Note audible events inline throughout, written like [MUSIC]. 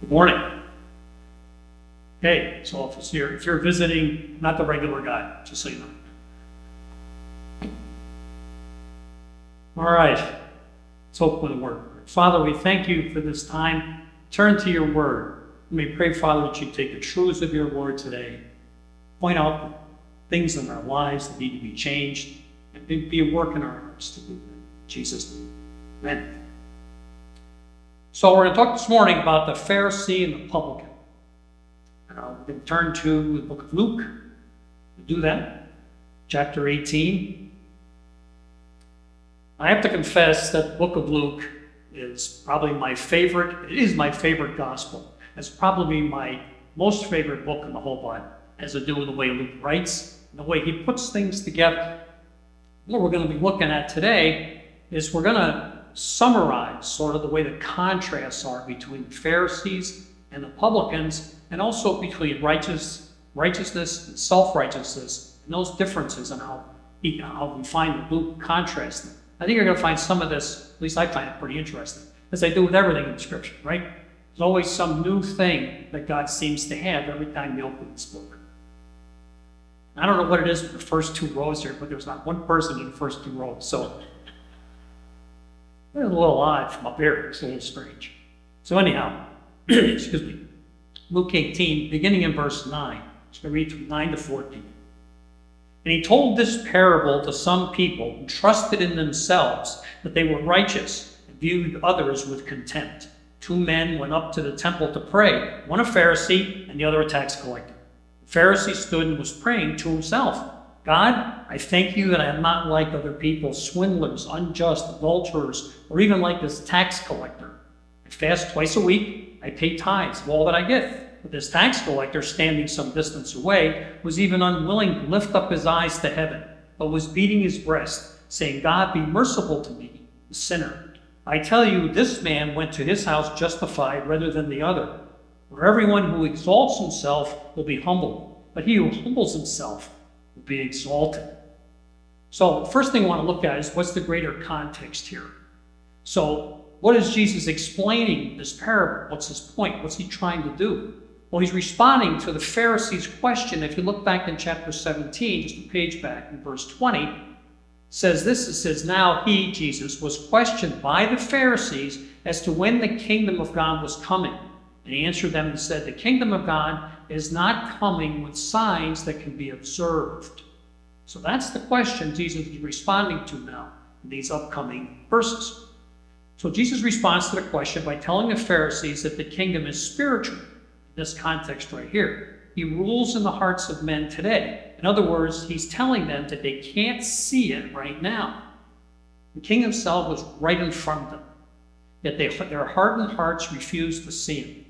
Good morning. Okay, so if it's here, if you're visiting, not the regular guy, just so you know. All right, let's open a word. Father, we thank you for this time. Turn to your word. We pray, Father, that you take the truths of your word today, point out things in our lives that need to be changed, and be a work in our hearts to do that. Jesus' name. Amen. So we're going to talk this morning about the Pharisee and the publican. We can turn to the book of Luke. We'll do that. Chapter 18. I have to confess that the book of Luke is probably my favorite. It is my favorite gospel. It's probably my most favorite book in the whole Bible, has to do with the way Luke writes and the way he puts things together. What we're going to be looking at today is we're going to summarize sort of the way the contrasts are between Pharisees and the publicans, and also between righteous, righteousness and self-righteousness, and those differences and how, how we find the Luke contrast. I think you're going to find some of this, at least I find it pretty interesting, as I do with everything in Scripture, right? There's always some new thing that God seems to have every time you open this book. I don't know what it is with the first two rows here, but there's not one person in the first two rows. So a little odd from up here. It's a little strange. So anyhow, [CLEARS THROAT] excuse me. Luke 18, beginning in verse 9. Just going to read from 9 to 14. And he told this parable to some people who trusted in themselves that they were righteous and viewed others with contempt. Two men went up to the temple to pray, one a Pharisee and the other a tax collector. The Pharisee stood and was praying to himself God, I thank you that I am not like other people, swindlers, unjust, adulterers, or even like this tax collector. I fast twice a week, I pay tithes of all that I get. But this tax collector, standing some distance away, was even unwilling to lift up his eyes to heaven, but was beating his breast, saying, God, be merciful to me, the sinner. I tell you, this man went to his house justified rather than the other. For everyone who exalts himself will be humbled, but he who humbles himself be exalted. So, first thing I want to look at is what's the greater context here? So, what is Jesus explaining this parable? What's his point? What's he trying to do? Well, he's responding to the Pharisees' question. If you look back in chapter 17, just a page back in verse 20, says this it says, Now he, Jesus, was questioned by the Pharisees as to when the kingdom of God was coming. And he answered them and said, The kingdom of God is not coming with signs that can be observed. So that's the question Jesus is responding to now in these upcoming verses. So Jesus responds to the question by telling the Pharisees that the kingdom is spiritual, in this context right here. He rules in the hearts of men today. In other words, he's telling them that they can't see it right now. The king himself was right in front of them, yet they, their hardened hearts refused to see him.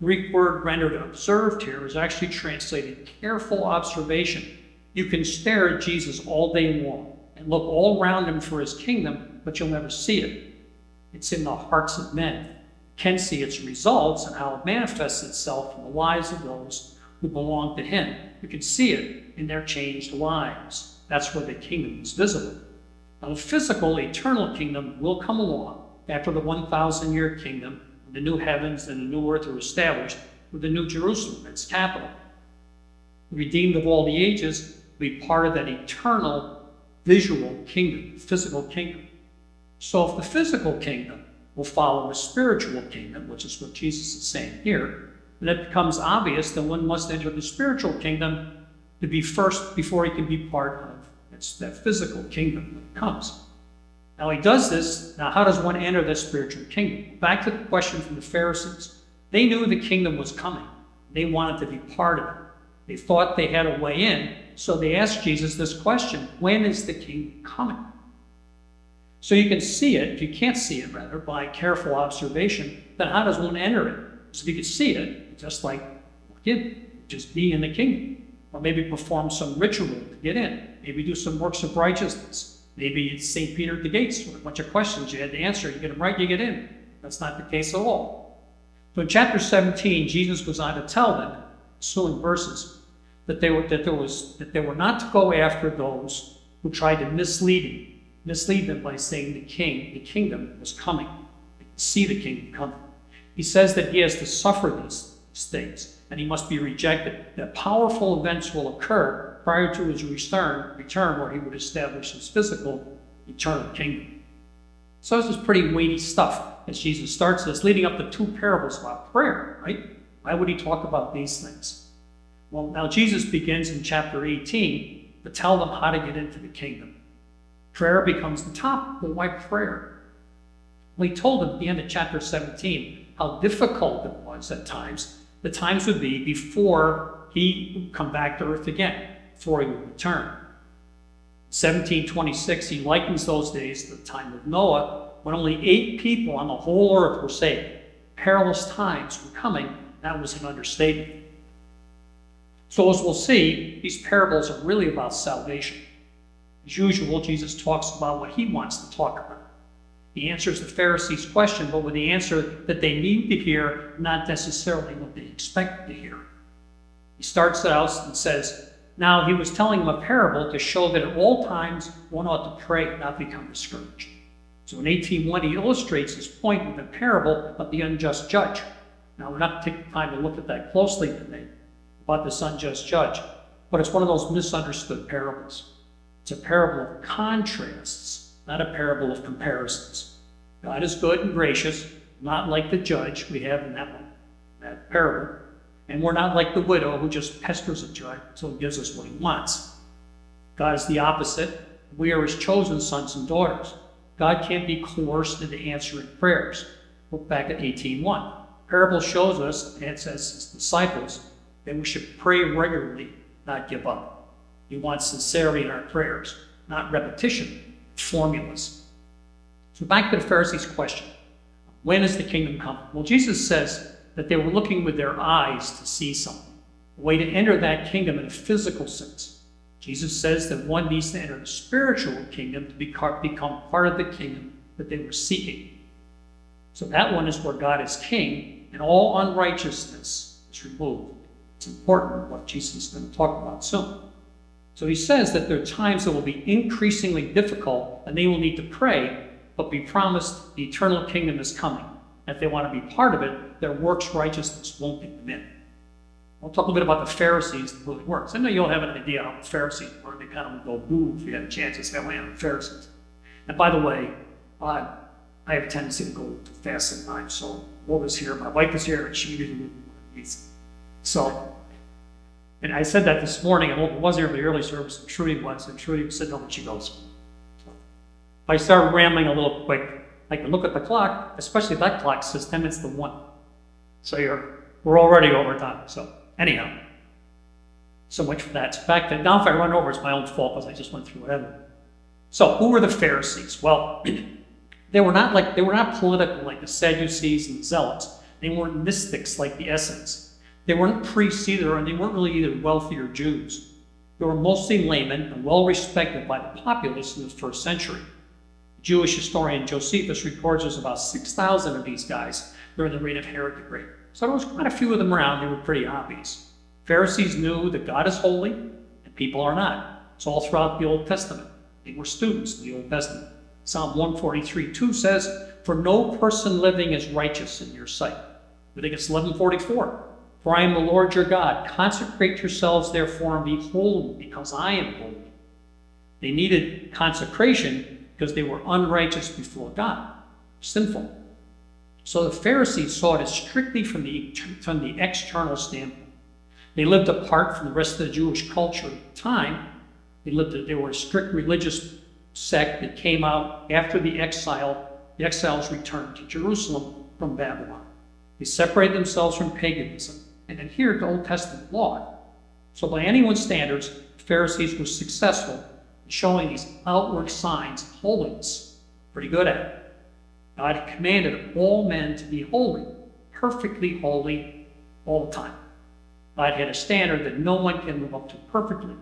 Greek word rendered observed here is actually translated careful observation. You can stare at Jesus all day long and look all around him for his kingdom, but you'll never see it. It's in the hearts of men. Can see its results and how it manifests itself in the lives of those who belong to him. You can see it in their changed lives. That's where the kingdom is visible. Now, the physical, eternal kingdom will come along after the 1,000 year kingdom the new heavens and the new earth are established with the new Jerusalem, its capital. Redeemed of all the ages be part of that eternal visual kingdom, physical kingdom. So if the physical kingdom will follow the spiritual kingdom, which is what Jesus is saying here, then it becomes obvious that one must enter the spiritual kingdom to be first before he can be part of that physical kingdom that comes. Now he does this. Now, how does one enter this spiritual kingdom? Back to the question from the Pharisees. They knew the kingdom was coming. They wanted to be part of it. They thought they had a way in. So they asked Jesus this question When is the kingdom coming? So you can see it, if you can't see it rather, by careful observation, then how does one enter it? So if you can see it, just like in, just be in the kingdom. Or maybe perform some ritual to get in. Maybe do some works of righteousness Maybe it's St. Peter at the gates with a bunch of questions you had to answer. You get them right, you get in. That's not the case at all. So in chapter 17, Jesus goes on to tell them, ensuing verses, that they were that there was that they were not to go after those who tried to mislead him, mislead them by saying the king, the kingdom was coming. They could see the kingdom coming. He says that he has to suffer these things and he must be rejected. That powerful events will occur prior to his return, return where he would establish his physical eternal kingdom. So this is pretty weighty stuff as Jesus starts this, leading up to two parables about prayer, right? Why would he talk about these things? Well, now Jesus begins in chapter 18 to tell them how to get into the kingdom. Prayer becomes the top. Well, why prayer? Well, he told them at the end of chapter 17 how difficult it was at times. The times would be before he would come back to earth again, before he would return. 1726, he likens those days to the time of Noah, when only eight people on the whole earth were saved. Perilous times were coming. That was an understatement. So, as we'll see, these parables are really about salvation. As usual, Jesus talks about what he wants to talk about. He answers the Pharisees' question, but with the answer that they need to hear, not necessarily what they expect to hear. He starts it out and says, Now he was telling them a parable to show that at all times one ought to pray not become discouraged. So in 18.1, he illustrates his point with a parable of the unjust judge. Now, we're not taking time to look at that closely today about this unjust judge, but it's one of those misunderstood parables. It's a parable of contrasts, not a parable of comparisons. God is good and gracious, not like the judge we have in that one, that parable. And we're not like the widow who just pesters a judge until he gives us what he wants. God is the opposite. We are his chosen sons and daughters. God can't be coerced into answering prayers. Look back at 18.1. Parable shows us, and says his disciples, that we should pray regularly, not give up. He wants sincerity in our prayers, not repetition, formulas. So back to the Pharisees' question. When is the kingdom come? Well, Jesus says that they were looking with their eyes to see something, a way to enter that kingdom in a physical sense. Jesus says that one needs to enter the spiritual kingdom to become part of the kingdom that they were seeking. So that one is where God is king and all unrighteousness is removed. It's important what Jesus is going to talk about soon. So he says that there are times that will be increasingly difficult and they will need to pray, but be promised the eternal kingdom is coming. If they want to be part of it, their works righteousness won't get them in. I'll talk a little bit about the Pharisees and who it works. I know you'll have an idea how the Pharisees work. They kind of go boo if you have a chance to say, yeah, the Pharisees. And by the way, uh, I have a tendency to go too fast at times. So Wolf here, my wife is here, and she usually So, and I said that this morning, and was here for the early service, and Trudy was, and Trudy said, no, when she goes. I start rambling a little quick, I can look at the clock, especially that clock says 10 minutes to 1. So you're, we're already over time. So anyhow, so much for that. In fact, now if I run over, it's my own fault because I just went through whatever. So who were the Pharisees? Well, [CLEARS THROAT] they were not like they were not political like the Sadducees and the Zealots. They weren't mystics like the Essenes. They weren't priests either, and they weren't really either wealthy or Jews. They were mostly laymen and well respected by the populace in the first century. Jewish historian Josephus records there's about 6,000 of these guys during the reign of Herod the Great. So there was quite a few of them around. They were pretty obvious. Pharisees knew that God is holy and people are not. It's all throughout the Old Testament. They were students of the Old Testament. Psalm 143 2 says, For no person living is righteous in your sight. Leviticus 11:44. For I am the Lord your God. Consecrate yourselves therefore and be holy, because I am holy. They needed consecration because they were unrighteous before God, sinful. So the Pharisees saw it strictly from the, from the external standpoint. They lived apart from the rest of the Jewish culture at the time. They lived, they were a strict religious sect that came out after the exile, the exiles returned to Jerusalem from Babylon. They separated themselves from paganism and adhered to Old Testament law. So by anyone's standards, the Pharisees were successful showing these outward signs of holiness. Pretty good at it. God commanded all men to be holy, perfectly holy all the time. God had a standard that no one can live up to perfectly.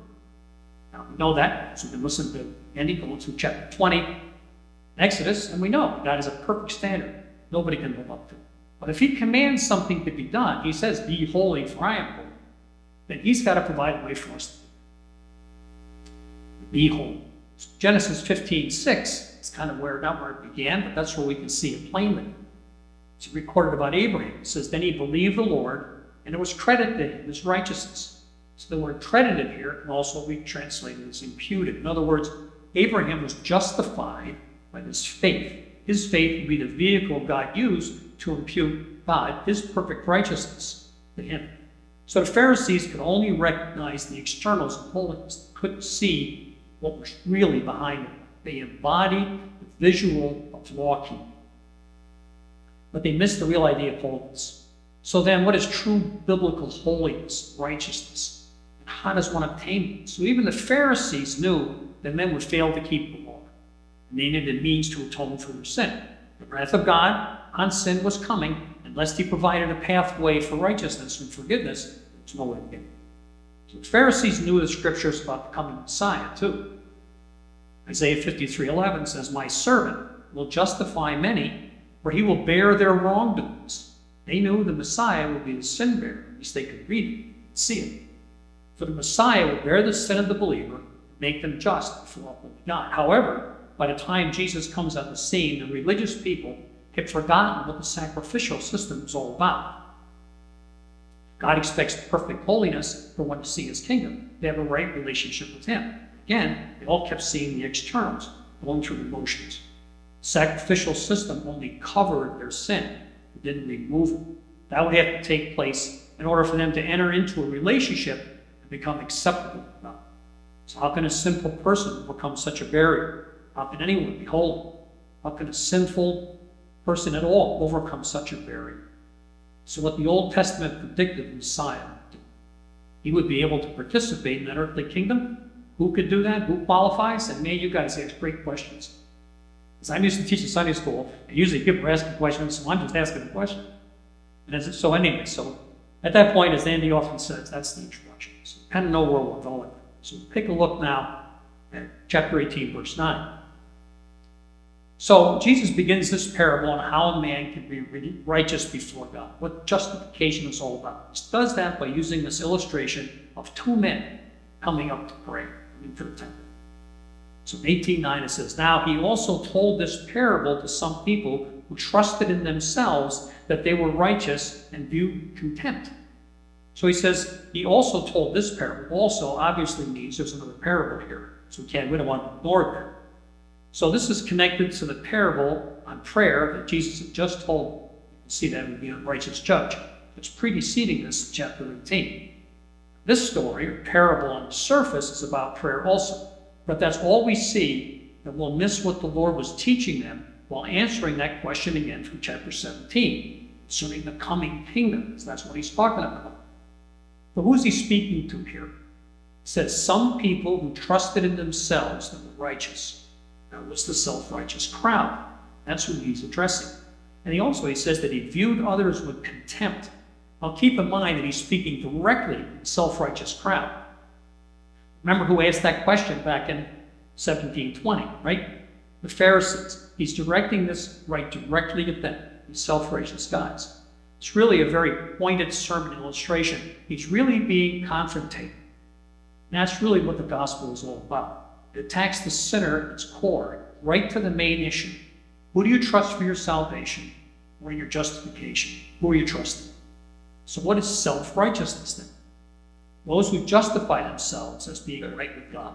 Now we know that, so we can listen to Andy go to chapter 20, Exodus, and we know God has a perfect standard. Nobody can live up to. But if he commands something to be done, he says, Be holy, for I am holy, then he's got to provide a way for us Behold. Genesis 15, 6 is kind of where, not where it began, but that's where we can see it plainly. It's recorded about Abraham. It says, Then he believed the Lord, and it was credited to him as righteousness. So the word credited here can also be translated as imputed. In other words, Abraham was justified by his faith. His faith would be the vehicle God used to impute God, his perfect righteousness, to him. So the Pharisees could only recognize the externals of holiness, couldn't see what was really behind it. They embodied the visual of law keeping. But they missed the real idea of holiness. So then, what is true biblical holiness, righteousness? How does one obtain it? So even the Pharisees knew that men would fail to keep the law. And they needed a means to atone for their sin. The wrath of God on sin was coming, unless he provided a pathway for righteousness and forgiveness, there's no way to get it. Pharisees knew the scriptures about the coming Messiah, too. Isaiah 53 11 says, My servant will justify many, for he will bear their wrongdoings. They knew the Messiah would be the sin bearer, at least they could read it see it. For the Messiah will bear the sin of the believer, make them just before God. However, by the time Jesus comes on the scene, the religious people have forgotten what the sacrificial system was all about. God expects perfect holiness for one to see his kingdom. They have a right relationship with him. Again, they all kept seeing the externals, going through the motions. Sacrificial system only covered their sin, it didn't remove it. That would have to take place in order for them to enter into a relationship and become acceptable. to God. So how can a simple person become such a barrier? How can anyone be holy? How can a sinful person at all overcome such a barrier? So what the Old Testament predicted Messiah He would be able to participate in that earthly kingdom. Who could do that? Who qualifies? And man, you guys ask great questions. As I'm used to teach in Sunday school, and usually people are asking questions, so I'm just asking a question. And as, so anyway, so at that point, as Andy often says, that's the introduction. So kind of know where we're going. So take a look now at chapter 18, verse 9. So Jesus begins this parable on how a man can be righteous before God, what justification is all about. He does that by using this illustration of two men coming up to pray into the temple. So in 18.9 it says, Now he also told this parable to some people who trusted in themselves that they were righteous and viewed contempt. So he says, he also told this parable. Also, obviously means there's another parable here. So we can't, we don't want to ignore that. So this is connected to the parable on prayer that Jesus had just told. See that would be a righteous judge. It's preceding this chapter 18. This story, or parable on the surface, is about prayer also. But that's all we see, and we'll miss what the Lord was teaching them while answering that question again from chapter 17, concerning the coming kingdom. So that's what he's talking about. But who's he speaking to here? He says, Some people who trusted in themselves that were righteous. That was the self righteous crowd. That's who he's addressing. And he also he says that he viewed others with contempt. Now keep in mind that he's speaking directly to the self righteous crowd. Remember who asked that question back in 1720, right? The Pharisees. He's directing this right directly at them, these self righteous guys. It's really a very pointed sermon illustration. He's really being confrontative. And that's really what the gospel is all about. Attacks the sinner at its core, right to the main issue. Who do you trust for your salvation or your justification? Who are you trusting? So, what is self righteousness then? Those who justify themselves as being right with God,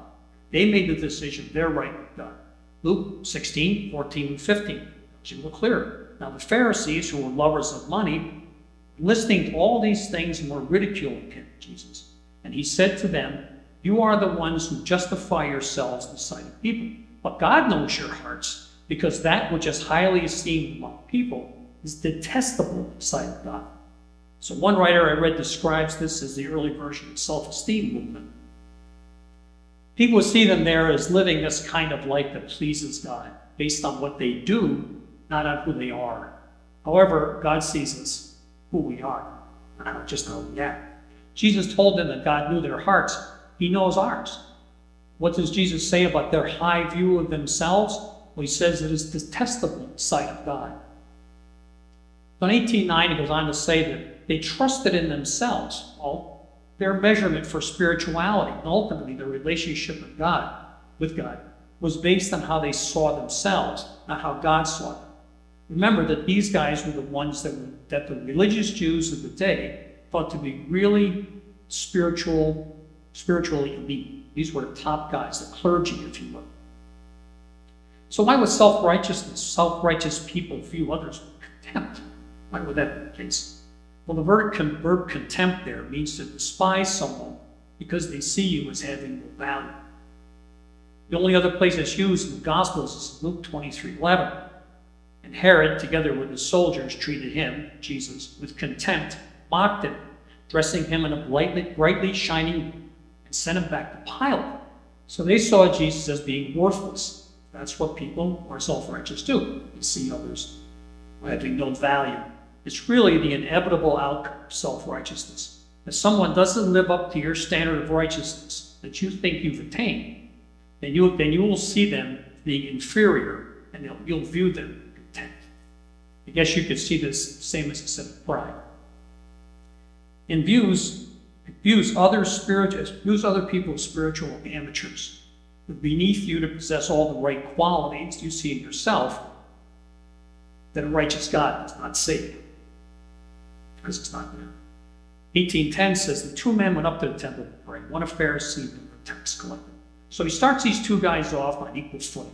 they made the decision they're right with God. Luke 16, 14, and 15 makes it a little clearer. Now, the Pharisees, who were lovers of money, listening to all these things were ridiculing Jesus. And he said to them, You are the ones who justify yourselves in the sight of people. But God knows your hearts, because that which is highly esteemed among people is detestable in the sight of God. So, one writer I read describes this as the early version of self esteem movement. People see them there as living this kind of life that pleases God based on what they do, not on who they are. However, God sees us who we are, not just how we act. Jesus told them that God knew their hearts. He knows ours. What does Jesus say about their high view of themselves? Well, he says it is detestable sight of God. So in 1890, he goes on to say that they trusted in themselves. Well, their measurement for spirituality and ultimately their relationship with God, with God, was based on how they saw themselves, not how God saw them. Remember that these guys were the ones that, were, that the religious Jews of the day thought to be really spiritual, spiritually elite. These were the top guys, the clergy, if you will. So why would self-righteousness, self-righteous people view others with contempt? Why would that be the case? Well, the verb, verb contempt there means to despise someone because they see you as having no value. The only other place it's used in the Gospels is Luke 23 11. And Herod, together with his soldiers, treated him, Jesus, with contempt, mocked him, dressing him in a brightly, brightly shining, and sent him back to Pilate. So they saw Jesus as being worthless. That's what people who are self righteous do. They see others having no value. It's really the inevitable outcome of self righteousness. If someone doesn't live up to your standard of righteousness that you think you've attained, then you, then you will see them being inferior and you'll view them contempt. I guess you could see this same as a sin of pride. In views, views other spiritual, views other people as spiritual amateurs. Beneath you to possess all the right qualities you see in yourself that a righteous God does not see because it's not there. 1810 says the two men went up to the temple to pray, one a Pharisee and a tax collector. So he starts these two guys off on equal footing.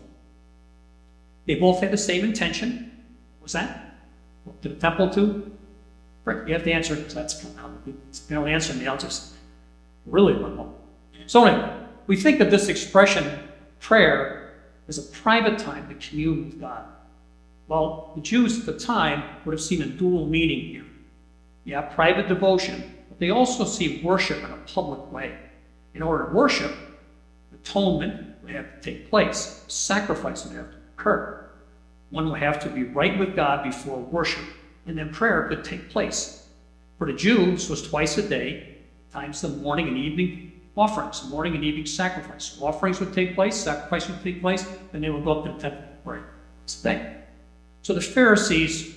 They both had the same intention. What was that? to the temple to? You have to answer because that's kind of, you don't answer just really don't. So anyway, we think of this expression, prayer, as a private time to commune with God. Well, the Jews at the time would have seen a dual meaning here. Yeah, private devotion, but they also see worship in a public way. In order to worship, atonement would have to take place, sacrifice would have to occur. One would have to be right with God before worship, and then prayer could take place. For the Jews, was twice a day, times the morning and evening offerings, morning and evening sacrifice. Offerings would take place, sacrifice would take place, and they would go up to the temple to pray. It's thing. So the Pharisees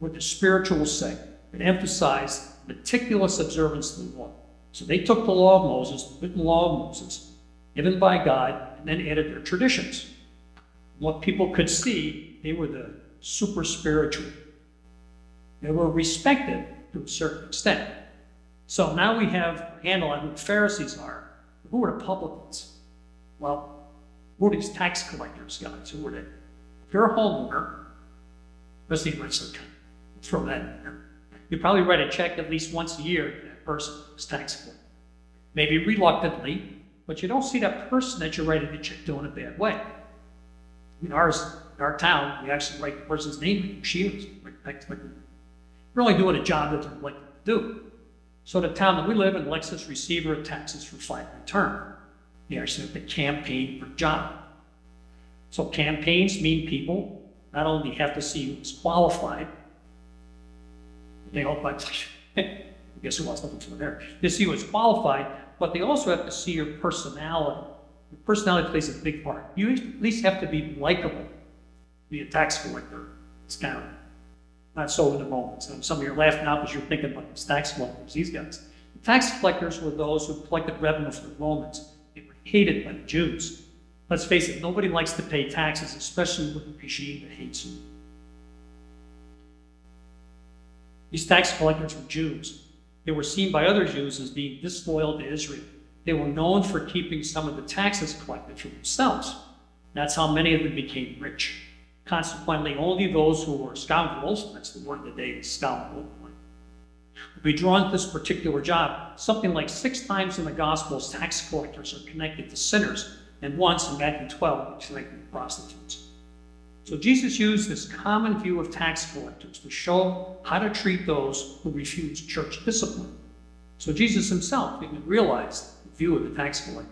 were the spiritual sect that emphasized meticulous observance of the law. So they took the law of Moses, the written law of Moses, given by God, and then added their traditions. What people could see they were the super spiritual. They were respected to a certain extent. So now we have a handle on who the Pharisees are. Who are the publicans? Well, who are these tax collectors, guys? Who are they? If you're a homeowner, if it's okay, throw that in there. You probably write a check at least once a year to that person who's tax. Maybe reluctantly, but you don't see that person that you're writing the check doing a bad way. In ours, in our town, we actually write the person's name, she is. You're only doing a job that they're like to do. So the town that we live in elects this receiver of taxes for five-year term. They actually have to campaign for job. So campaigns mean people not only have to see who's qualified, they hope [LAUGHS] I guess who wants looking for there. They see who's qualified, but they also have to see your personality. Your personality plays a big part. You at least have to be likable to be a tax collector. It's kind of not so in the moment. So some of you are laughing now because you're thinking about these tax collectors, these guys. The tax collectors were those who collected revenue for the Romans. They were hated by the Jews. Let's face it, nobody likes to pay taxes, especially with a regime that hates you. These tax collectors were Jews. They were seen by other Jews as being disloyal to Israel. They were known for keeping some of the taxes collected for themselves. That's how many of them became rich. Consequently, only those who were scoundrels, that's the word of the day, scoundrel, will be drawn to this particular job. Something like six times in the Gospels, tax collectors are connected to sinners, and once in Matthew 12, connected to prostitutes. So Jesus used this common view of tax collectors to show how to treat those who refuse church discipline. So Jesus himself even realized the view of the tax collector.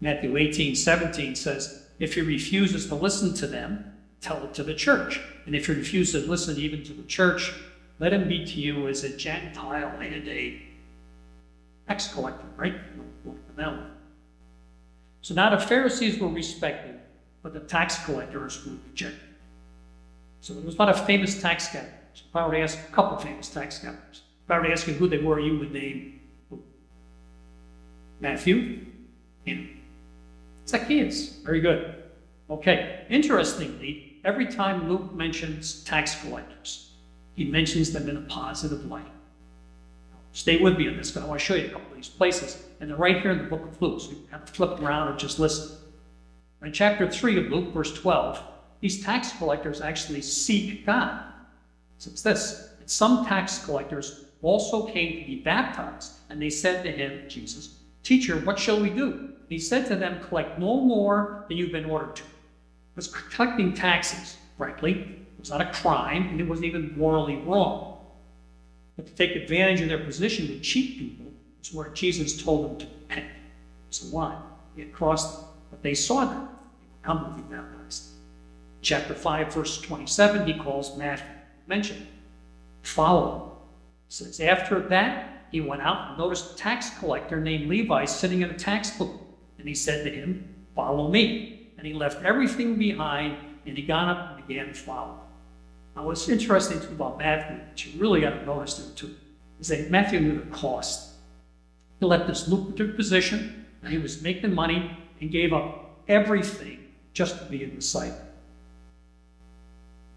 Matthew 18, 17 says, If he refuses to listen to them, tell it to the church. And if you refuse to listen even to the church, let him be to you as a Gentile and a tax collector, right? So now the Pharisees were respected, but the tax collectors were rejected. So there was not a famous tax gatherers. If I were to ask a couple famous tax gatherers, if I were to ask you who they were, you would name? Matthew and Zacchaeus. Very good. Okay. Interestingly, every time Luke mentions tax collectors, he mentions them in a positive light. Stay with me on this, because I want to show you a couple of these places. And they're right here in the book of Luke, so you have to flip around and just listen. In chapter 3 of Luke, verse 12, these tax collectors actually seek God. So it's this some tax collectors also came to be baptized, and they said to him, Jesus, Teacher, what shall we do? And he said to them, Collect no more than you've been ordered to. Because collecting taxes, frankly, was not a crime, and it wasn't even morally wrong. But to take advantage of their position to cheat people is where Jesus told them to repent. So why? He had crossed them, but they saw them. They were be baptized. Chapter 5, verse 27, he calls Matthew, mentioned, follow him. Says, after that, he went out and noticed a tax collector named Levi sitting in a tax booth. And he said to him, Follow me. And he left everything behind and he got up and began to follow. Now, what's interesting about Matthew, that you really got to notice there too, is that Matthew knew the cost. He left this lucrative position, and he was making money, and gave up everything just to be in the sight.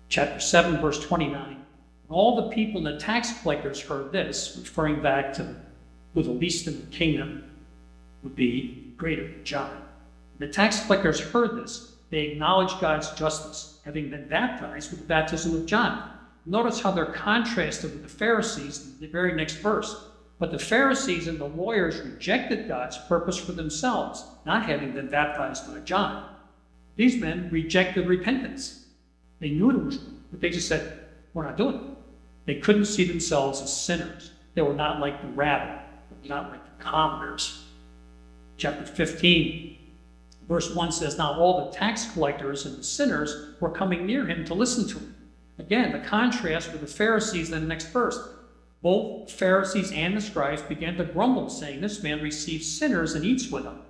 Chapter 7, verse 29. All the people and the tax collectors heard this, referring back to who the least in the kingdom would be greater than John. The tax collectors heard this. They acknowledged God's justice, having been baptized with the baptism of John. Notice how they're contrasted with the Pharisees in the very next verse. But the Pharisees and the lawyers rejected God's purpose for themselves, not having been baptized by John. These men rejected repentance. They knew it was wrong, but they just said, We're not doing it. They couldn't see themselves as sinners. They were not like the rabbi, not like the commoners. Chapter 15, verse 1 says, Now all the tax collectors and the sinners were coming near him to listen to him. Again, the contrast with the Pharisees in the next verse. Both Pharisees and the scribes began to grumble, saying, This man receives sinners and eats with them.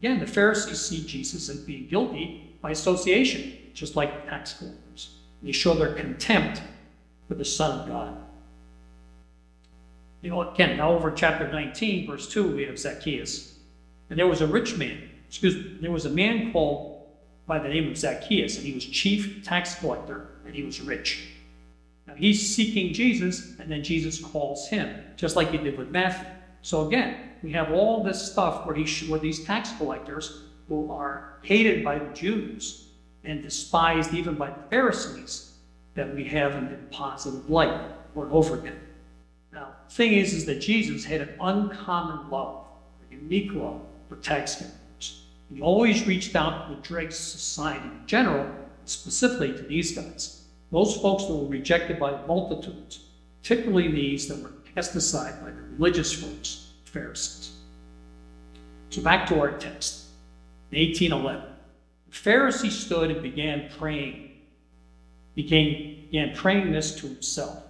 Again, the Pharisees see Jesus as being guilty by association, just like the tax collectors. They show their contempt for the Son of God. You know, again, now over chapter 19, verse 2, we have Zacchaeus. And there was a rich man, excuse there was a man called by the name of Zacchaeus, and he was chief tax collector, and he was rich. Now he's seeking Jesus, and then Jesus calls him, just like he did with Matthew. So again, we have all this stuff where, he, where these tax collectors who are hated by the Jews and despised even by the Pharisees that we have in the positive light and over again. Now, the thing is, is that Jesus had an uncommon love, a unique love for tax. He always reached out to the Drake society in general, specifically to these guys. Those folks that were rejected by multitudes, particularly these that were cast aside by the religious folks, Pharisees. So back to our text. In 1811, the Pharisee stood and began praying began, began praying this to himself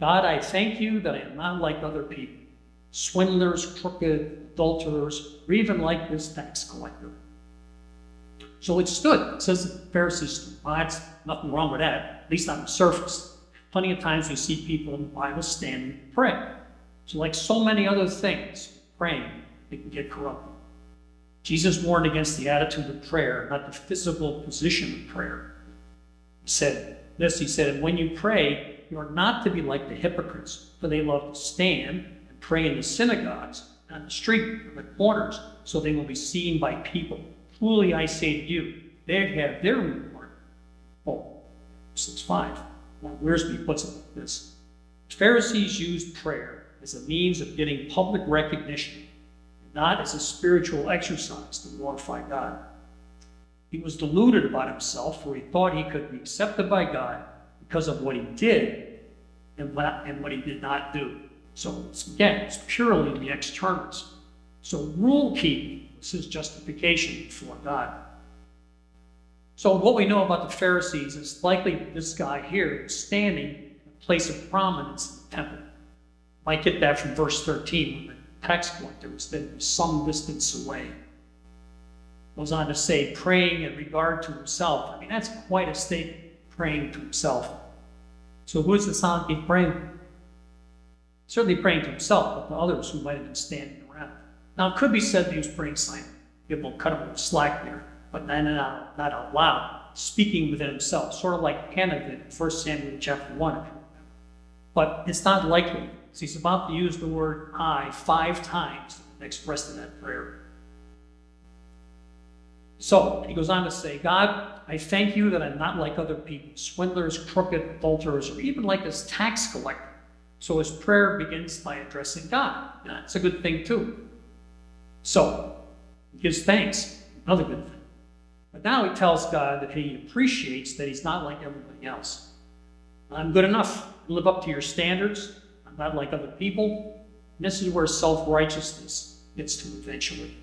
God, I thank you that I am not like other people, swindlers, crooked, adulterers, or even like this tax collector. So it stood. It says the Pharisees stood. Well, that's nothing wrong with that, at least on the surface. Plenty of times we see people in the Bible standing and praying. So, like so many other things, praying, it can get corrupted. Jesus warned against the attitude of prayer, not the physical position of prayer. He said, this, he said, and when you pray, you are not to be like the hypocrites, for they love to stand and pray in the synagogues, on the street, on the corners, so they will be seen by people. Truly I say to you, they have their reward. Oh, six five. Now, Wiersbe puts it like this. Pharisees used prayer as a means of getting public recognition, not as a spiritual exercise to glorify God. He was deluded about himself, for he thought he could be accepted by God because of what he did and what he did not do. So again, it's purely the externals. So rule keeping was his justification before God. So what we know about the Pharisees is likely this guy here standing in a place of prominence in the temple. Might get that from verse 13 when the tax collector was then some distance away goes on to say, praying in regard to himself. I mean, that's quite a statement, praying to himself. So who is the sound he's praying? Certainly praying to himself, but to others who might have been standing around. Now, it could be said that he was praying silently. People cut him a slack there, but not, not, not out loud. speaking within himself, sort of like Hannah did in 1 Samuel chapter 1. But it's not likely. So he's about to use the word I five times expressed in that prayer. So he goes on to say, God, I thank you that I'm not like other people, swindlers, crooked, adulterers, or even like this tax collector. So his prayer begins by addressing God. That's a good thing too. So he gives thanks, another good thing. But now he tells God that he appreciates that he's not like everybody else. I'm good enough. I live up to your standards. I'm not like other people. And this is where self righteousness gets to eventually.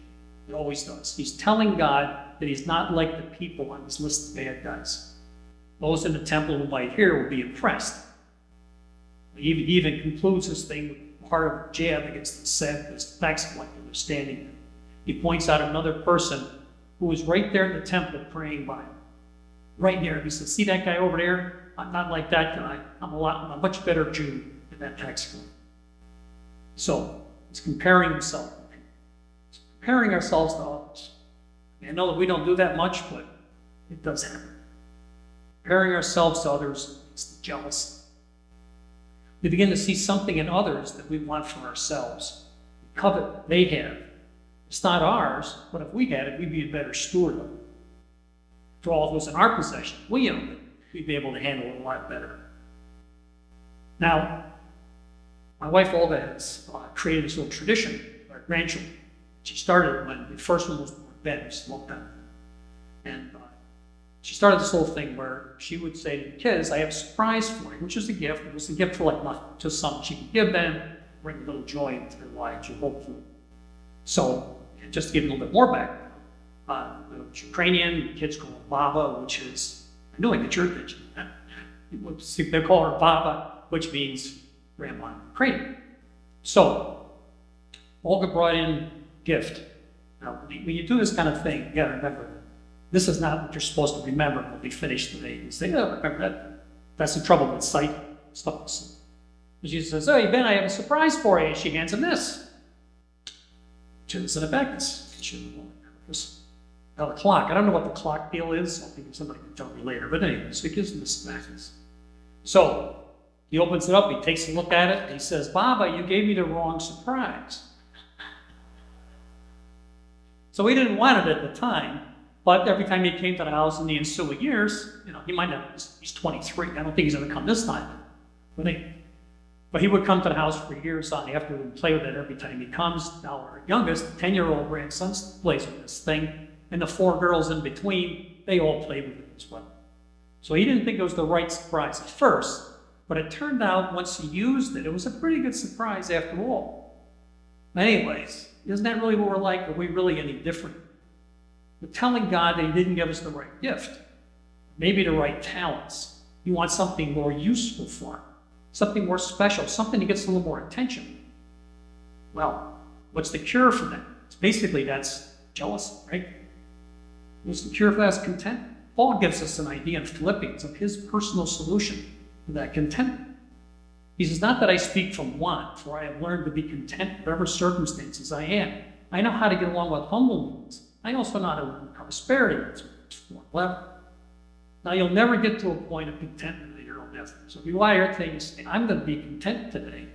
It always does. He's telling God that he's not like the people on this list of bad guys. Those in the temple who might hear will be impressed. He even concludes this thing with part of jab against the set, this tax collector. He points out another person who was right there in the temple praying by him. Right there. He says, See that guy over there? I'm not like that guy. I'm a lot, I'm a much better Jew than that tax collector. So he's comparing himself. He's comparing ourselves to others. I know that we don't do that much, but it does happen. Comparing ourselves to others is jealous. We begin to see something in others that we want for ourselves. We covet what they have. It's not ours, but if we had it, we'd be a better steward of it. For all was in our possession, we own it. We'd be able to handle it a lot better. Now, my wife Olga has uh, created this little tradition for our grandchildren. She started when the first one was born, Ben, was smoked out. And uh, she started this whole thing where she would say to the kids, I have a surprise for you, which is a gift. It was a gift for like nothing, just something she could give them, bring a little joy into their lives, or hopefully. So, just to give a little bit more background, uh, Ukrainian, kids call it Baba, which is, I know get your attention. [LAUGHS] They call her Baba, which means grandma in Ukrainian. So, Olga brought in gift. Now, when you do this kind of thing, you gotta remember, this is not what you're supposed to remember when we finish today. You say, oh, remember that. That's the trouble with sight stuff. She says, oh, Ben, I have a surprise for you. She hands him this. Which is an abacus. Now, the clock. I don't know what the clock deal is. I think somebody can tell me later. But anyway, so he gives him this abacus. So, he opens it up, he takes a look at it, he says, Baba, you gave me the wrong surprise. So he didn't want it at the time, but every time he came to the house in the ensuing years, you know, he might not, he's 23, I don't think he's to come this time. But he, but he would come to the house for years on after and play with it every time he comes. Now our youngest, 10-year-old grandson, plays with this thing, and the four girls in between, they all play with it as well. So he didn't think it was the right surprise at first, but it turned out once he used it, it was a pretty good surprise after all. Anyways, isn't that really what we're like? Are we really any different? Telling God that He didn't give us the right gift, maybe the right talents. You want something more useful for Him, something more special, something that gets a little more attention. Well, what's the cure for that? It's basically that's jealousy, right? What's the cure for that? Is content. Paul gives us an idea in Philippians of his personal solution to that contentment. He says, Not that I speak from want, for I have learned to be content whatever circumstances I am. I know how to get along with humble means. I also know how to live in prosperity. Now, you'll never get to a point of contentment in your own effort. So if you wire things, I'm going to be content today.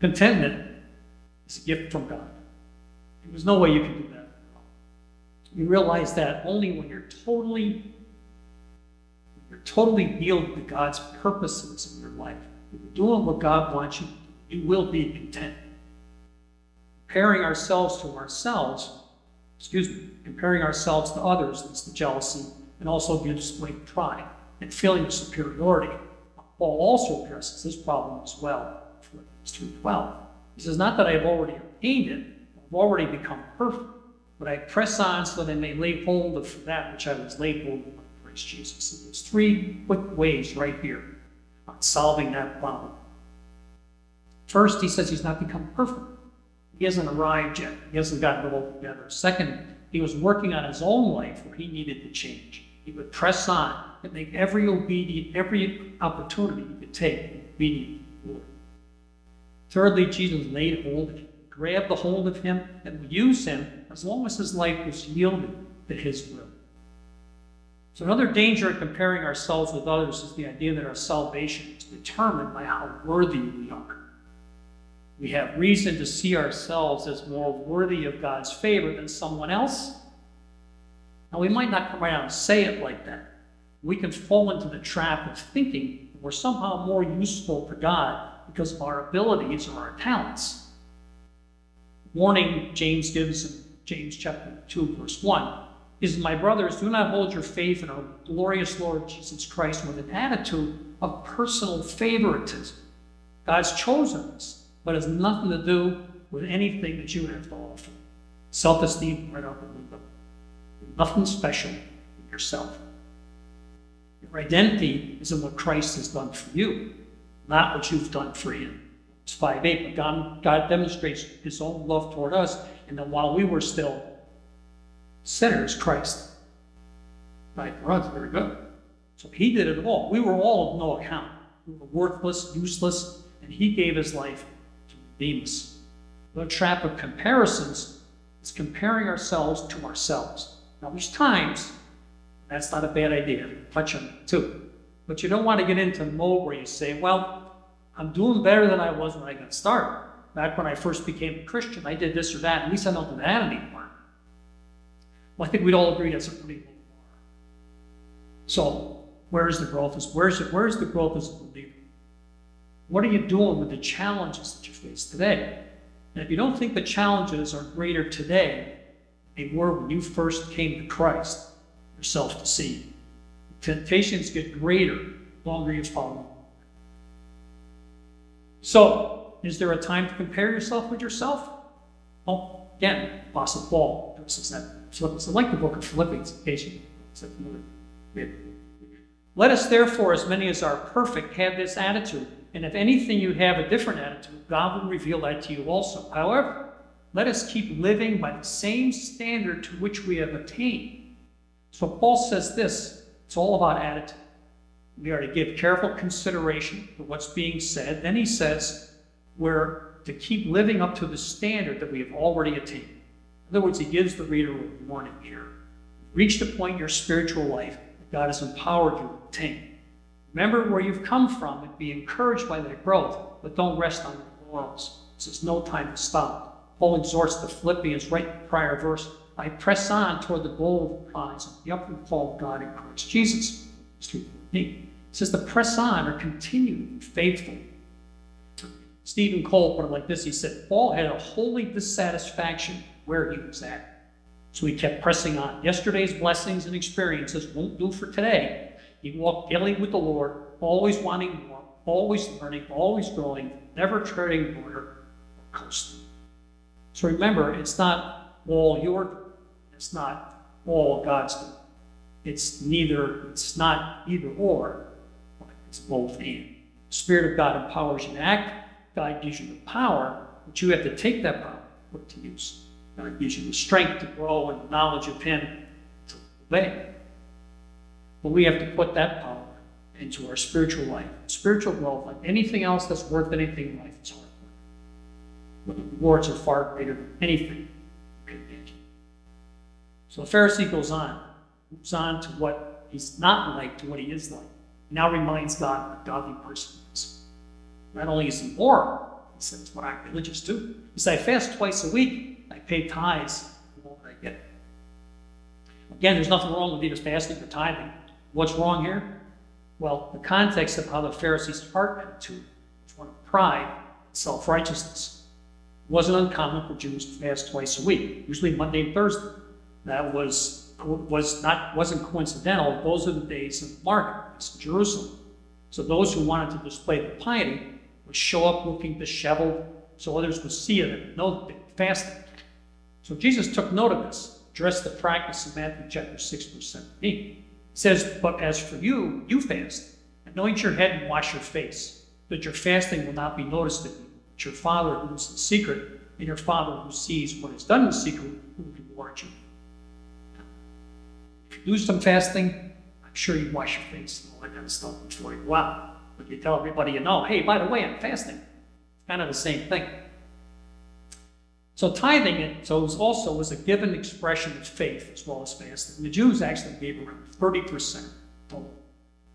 Contentment is a gift from God. There's no way you can do that. You realize that only when you're totally you're totally yielded to God's purposes in your life. If you're doing what God wants you you will be content. Comparing ourselves to ourselves, excuse me, comparing ourselves to others leads to jealousy and also way to pride and feeling of superiority. Paul also addresses this problem as well. 3.12. He says, Not that I have already obtained it, I've already become perfect, but I press on so that I may lay hold of that which I was laid hold of Christ Jesus. And there's three quick ways right here on solving that problem. First, he says he's not become perfect. He hasn't arrived yet. He hasn't gotten it all together. Second, he was working on his own life where he needed to change. He would press on and make every obedient, every opportunity he could take obedient Lord. Thirdly, Jesus laid hold of him, grabbed the hold of him, and would use him as long as his life was yielded to his will. So, another danger in comparing ourselves with others is the idea that our salvation is determined by how worthy we are. We have reason to see ourselves as more worthy of God's favor than someone else. Now, we might not come right out and say it like that. We can fall into the trap of thinking we're somehow more useful to God because of our abilities or our talents. Warning James gives in James chapter 2, verse 1 is, My brothers, do not hold your faith in our glorious Lord Jesus Christ with an attitude of personal favoritism. God's chosen us, but has nothing to do with anything that you have to offer. Self esteem right up the window. Nothing special in yourself. Your identity is in what Christ has done for you, not what you've done for him. It's 5 8, but God, God demonstrates his own love toward us, and that while we were still sinners, Christ died for us. Very good. So he did it all. We were all of no account. We were worthless, useless, and he gave his life us. The trap of comparisons is comparing ourselves to ourselves. Now, there's times that's not a bad idea. Touch on it too. But you don't want to get into a mode where you say, well, I'm doing better than I was when I got started. Back when I first became a Christian, I did this or that. At least I don't do that anymore. Well, I think we'd all agree that's a pretty low bar. So, where is the growth? Where's? Where's the growth as a believer? What are you doing with the challenges that you face today? And if you don't think the challenges are greater today, they were when you first came to Christ, you're self-deceived. Temptations get greater the longer you follow. So, is there a time to compare yourself with yourself? Well, again, Apostle Paul addresses that it's like the book of Philippians, in case you Let us therefore, as many as are perfect, have this attitude. And if anything you have a different attitude, God will reveal that to you also. However, let us keep living by the same standard to which we have attained. So Paul says this it's all about attitude. We are to give careful consideration to what's being said. Then he says we're to keep living up to the standard that we have already attained. In other words, he gives the reader a warning here. Reach the point in your spiritual life that God has empowered you to attain. Remember where you've come from and be encouraged by that growth, but don't rest on your laurels. This is no time to stop. Paul exhorts the Philippians right in the prior verse I press on toward the goal of the prize of the upward call of God in Christ Jesus. He says to press on or continue faithful. Steven Cole put it like this He said, Paul had a holy dissatisfaction where he was at. So he kept pressing on. Yesterday's blessings and experiences won't do for today. He walked daily with the Lord, always wanting more, always learning, always growing, never treading water or coasting. So remember, it's not all your, it's not all God's. It's neither, it's not either or, it's both and. The Spirit of God empowers you to act. God gives you the power, but you have to take that power, put to use. God gives you the strength to grow and the knowledge of Him to obey. But we have to put that power into our spiritual life. Spiritual growth, like anything else that's worth anything in life, is hard work. The rewards are far greater than anything you can imagine. So the Pharisee goes on, moves on to what he's not like to what he is like. He now reminds God what a godly person is. Not only is he moral, he says, what I'm religious too. He says, I fast twice a week. I pay tithes what I get. Again, there's nothing wrong with either fasting or tithing. What's wrong here? Well, the context of how the Pharisees' heart attitude was one of pride, self righteousness. Wasn't uncommon for Jews to fast twice a week, usually Monday and Thursday. That was was not wasn't coincidental. Those are the days of market in Jerusalem. So those who wanted to display the piety would show up looking disheveled, so others would see it. and know they fasted. So Jesus took note of this, addressed the practice in Matthew chapter 6, verse 17. Says, But as for you, you fast, anoint your head and wash your face, that your fasting will not be noticed of you. But your Father who is in secret, and your Father who sees what is done in secret will reward you. If you do some fasting, I'm sure you wash your face and all that kind of stuff before you go out. But you tell everybody you know, hey, by the way, I'm fasting. It's kind of the same thing. So tithing it so it also was a given expression of faith as well as fasting. The Jews actually gave around 30% total.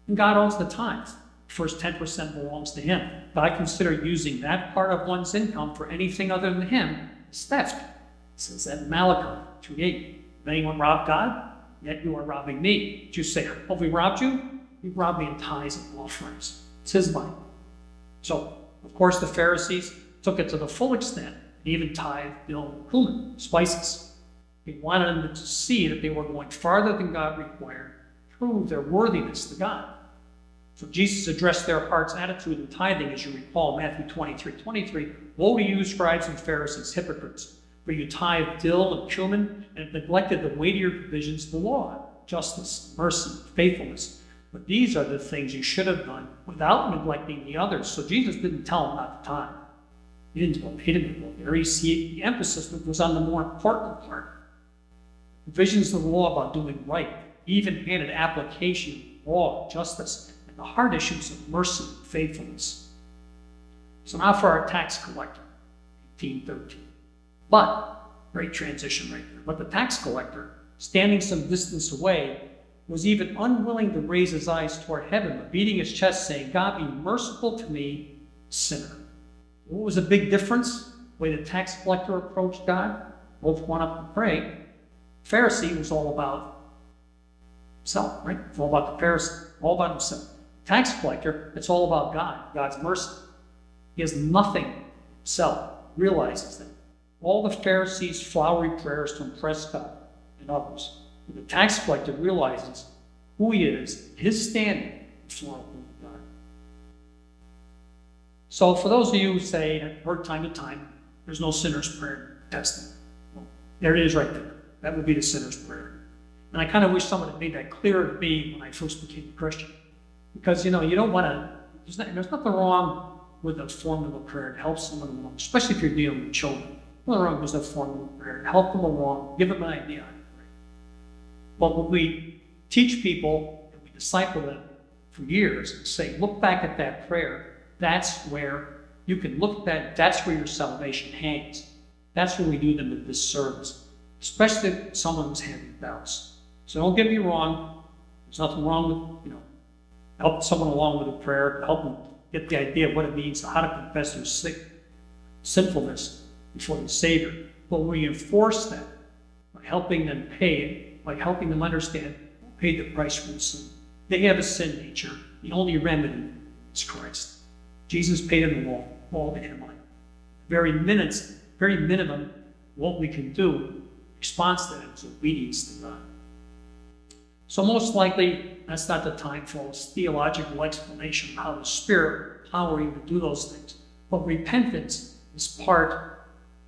And God owns the tithe. First 10% belongs to him. But I consider using that part of one's income for anything other than him is theft. It says that Malachi 2.8. If anyone rob God, yet you are robbing me. You say, have we robbed you? You robbed me in tithes and offerings. It's his money. So, of course, the Pharisees took it to the full extent and even tithed dill cumin, spices. He wanted them to see that they were going farther than God required, prove their worthiness to God. So Jesus addressed their heart's attitude in tithing, as you recall, Matthew 23 23. Woe to you, scribes and Pharisees, hypocrites, for you tithe dill and cumin and have neglected the weightier provisions of the law justice, mercy, faithfulness. But these are the things you should have done without neglecting the others. So Jesus didn't tell them not to tithe. He didn't go, he didn't go there. He see the emphasis was on the more important part. The visions of the law about doing right, even-handed application of law, justice, and the hard issues of mercy and faithfulness. So now for our tax collector, 1813. But, great transition right there. But the tax collector, standing some distance away, was even unwilling to raise his eyes toward heaven, but beating his chest, saying, God be merciful to me, sinner. What was the big difference? The way the tax collector approached God? Both went up to pray. Pharisee was all about himself, right? It's all about the Pharisee, all about himself. Tax collector, it's all about God, God's mercy. He has nothing himself, realizes that. All the Pharisees' flowery prayers to impress God and others. But the tax collector realizes who he is, his standing before. So, for those of you who say, I've heard time to time, there's no sinner's prayer testing. Well, there it is right there. That would be the sinner's prayer. And I kind of wish someone had made that clearer to me when I first became a Christian. Because, you know, you don't want to, there's, not, there's nothing wrong with a form of a prayer to help someone along, especially if you're dealing with children. Nothing wrong with a form of a prayer help them along, give them an idea. But when we teach people and we disciple them for years and say, look back at that prayer, that's where you can look at that, that's where your salvation hangs. That's where we do them a disservice, especially if someone who's having doubts. So don't get me wrong, there's nothing wrong with, you know, help someone along with a prayer, help them get the idea of what it means, how to confess their sick, sinfulness before the Savior. But we enforce that by helping them pay it, by helping them understand pay the price for the sin. They have a sin nature. The only remedy is Christ. Jesus paid it all, all to him. Very minutes, very minimum, what we can do response to that is obedience to God. So most likely, that's not the time for a theological explanation of how the Spirit power you to do those things. But repentance is part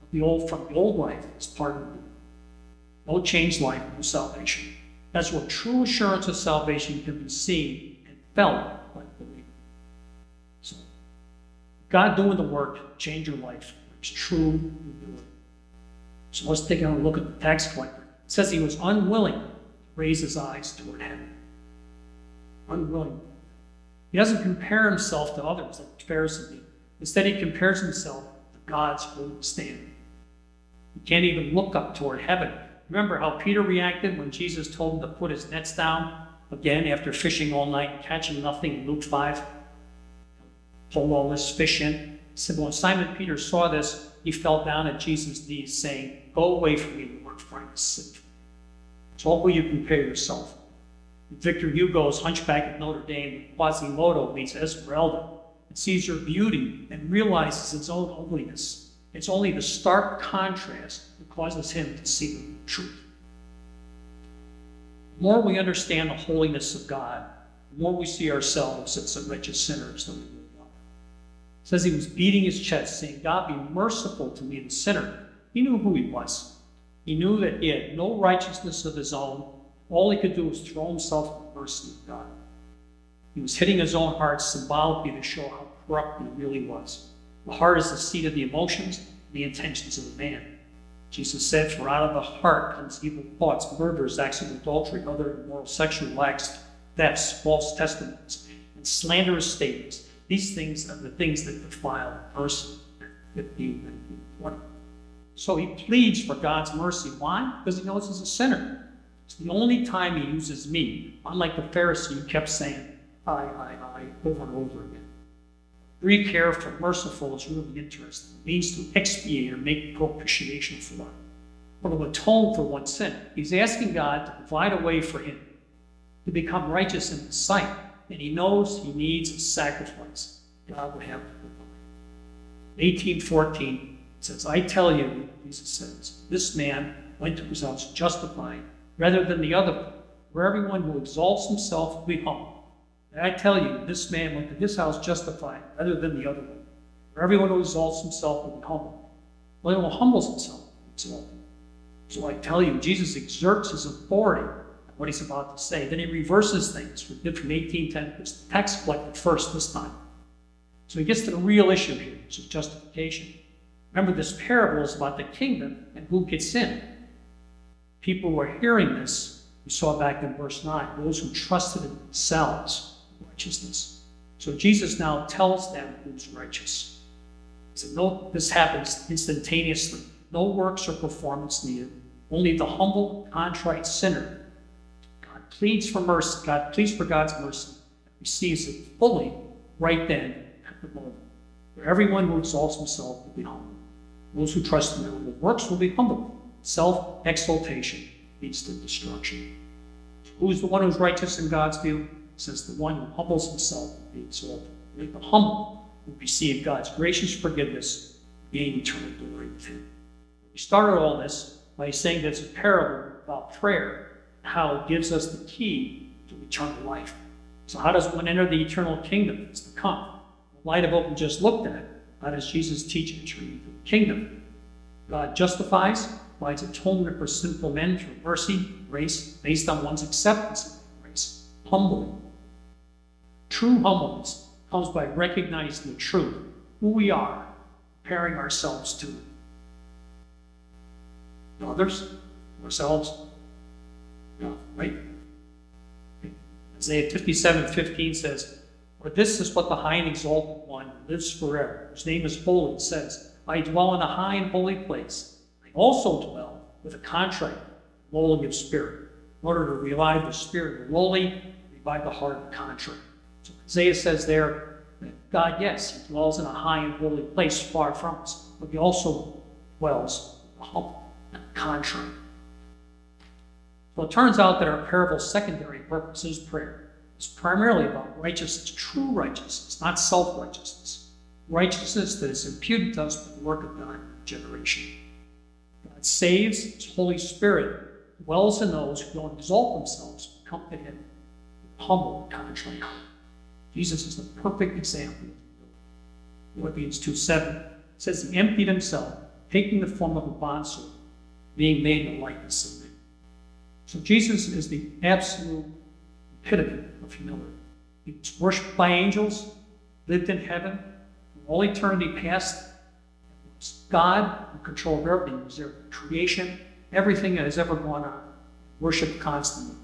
of the old from the old life, is part of it. No changed life, no salvation. That's where true assurance of salvation can be seen and felt the God doing the work change your life It's true. So let's take a look at the tax collector. It says he was unwilling to raise his eyes toward heaven. Unwilling. He doesn't compare himself to others like did. Instead, he compares himself to God's holy standard. He can't even look up toward heaven. Remember how Peter reacted when Jesus told him to put his nets down again after fishing all night, and catching nothing in Luke 5? Pulled all this fish in. He When Simon Peter saw this, he fell down at Jesus' knees, saying, Go away from me, Lord, for I am sinful. So what will you compare yourself? Victor Hugo's Hunchback of Notre Dame, Quasimodo meets Esmeralda and sees her beauty and realizes its own ugliness. It's only the stark contrast that causes him to see the truth. The more we understand the holiness of God, the more we see ourselves as the wretched sinners than we says he was beating his chest, saying, God be merciful to me, the sinner. He knew who he was. He knew that he had no righteousness of his own. All he could do was throw himself in the mercy of God. He was hitting his own heart symbolically to show how corrupt he really was. The heart is the seat of the emotions and the intentions of the man. Jesus said, For out of the heart comes evil thoughts, murders, acts of adultery, other immoral sexual acts, thefts, false testimonies, and slanderous statements. These things are the things that defile a person. 15, 19, 20. So he pleads for God's mercy. Why? Because he knows he's a sinner. It's the only time he uses me, unlike the Pharisee who kept saying, I, I, I, over and over again. Greek here for merciful is really interesting. It means to expiate or make propitiation for, or to atone for one's sin. He's asking God to provide a way for him to become righteous in his sight. And he knows he needs a sacrifice. God will have to provide. 1814 says, I tell you, Jesus says, this man went to his house justified rather than the other, for everyone who exalts himself will be humbled. And I tell you, this man went to his house justified rather than the other one. For everyone who exalts himself will be humbled. Well, who humbles himself. So I tell you, Jesus exerts his authority what he's about to say. Then he reverses things. From 1810, it's the tax collector first this time. So he gets to the real issue here, which is justification. Remember, this parable is about the kingdom and who gets in. People who are hearing this, we saw back in verse 9, those who trusted in themselves, righteousness. So Jesus now tells them who's righteous. He said, No, this happens instantaneously. No works or performance needed. Only the humble, contrite sinner pleads for mercy, God pleads for God's mercy, receives it fully right then at the moment. For everyone who exalts himself will be humbled. Those who trust in their own works will be humbled. Self exaltation leads to destruction. Who's the one who's righteous in God's view? Says the one who humbles himself will be exalted. The humble will receive God's gracious forgiveness, gain eternal glory with him. Started all this by saying that it's a parable about prayer how gives us the key to eternal life. So, how does one enter the eternal kingdom that's to come? In light of what we just looked at, how does Jesus teach entry into the kingdom? God justifies, provides atonement for sinful men through mercy, grace, based on one's acceptance of grace, humbly. True humbleness comes by recognizing the truth, who we are, preparing ourselves to others, ourselves, right? Isaiah 57 15 says, For this is what the high and exalted one lives forever, whose name is holy, says, I dwell in a high and holy place. I also dwell with a contrite, lowly of spirit, in order to revive the spirit of the lowly, revive the heart of the contrite. So Isaiah says there that God, yes, he dwells in a high and holy place far from us, but he also dwells humble and contrite. Well, it turns out that our parable's secondary purpose is prayer. It's primarily about righteousness, true righteousness, not self righteousness. Righteousness that is imputed to us by the work of God in generation. God saves, His Holy Spirit dwells in those who don't exalt themselves, come to Him humble contrite. Jesus is the perfect example. Philippians 2 7 says he emptied himself, taking the form of a bondservant, being made in the likeness of so Jesus is the absolute epitome of humility. He was worshipped by angels, lived in heaven, from all eternity past. was God who controlled everything. He was there creation, everything that has ever gone on. Worshipped constantly.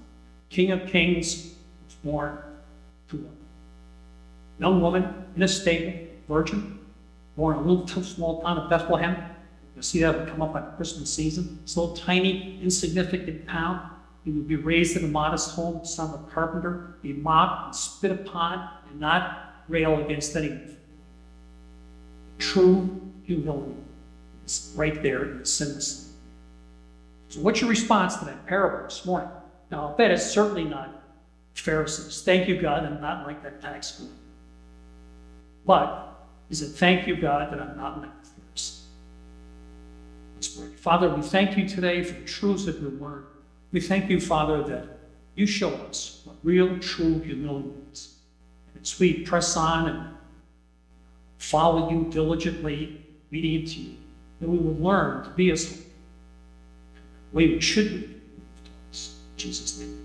King of Kings was born to a young woman in a stable, virgin, born in a little small town of Bethlehem. You'll see that come up on Christmas season. It's a little tiny, insignificant town. He would be raised in a modest home, son of a carpenter, be mocked and spit upon, and not rail against anyone. True humility is right there in the sinless. So, what's your response to that parable this morning? Now, I bet it's certainly not Pharisees. Thank you, God, I'm not like that tax collector. But is it thank you, God, that I'm not like the Pharisees? Father, we thank you today for the truths of your word. We thank you, Father, that you show us what real, true humility is. And as we press on and follow you diligently, obedient to you, that we will learn to be as we should be. Jesus' name.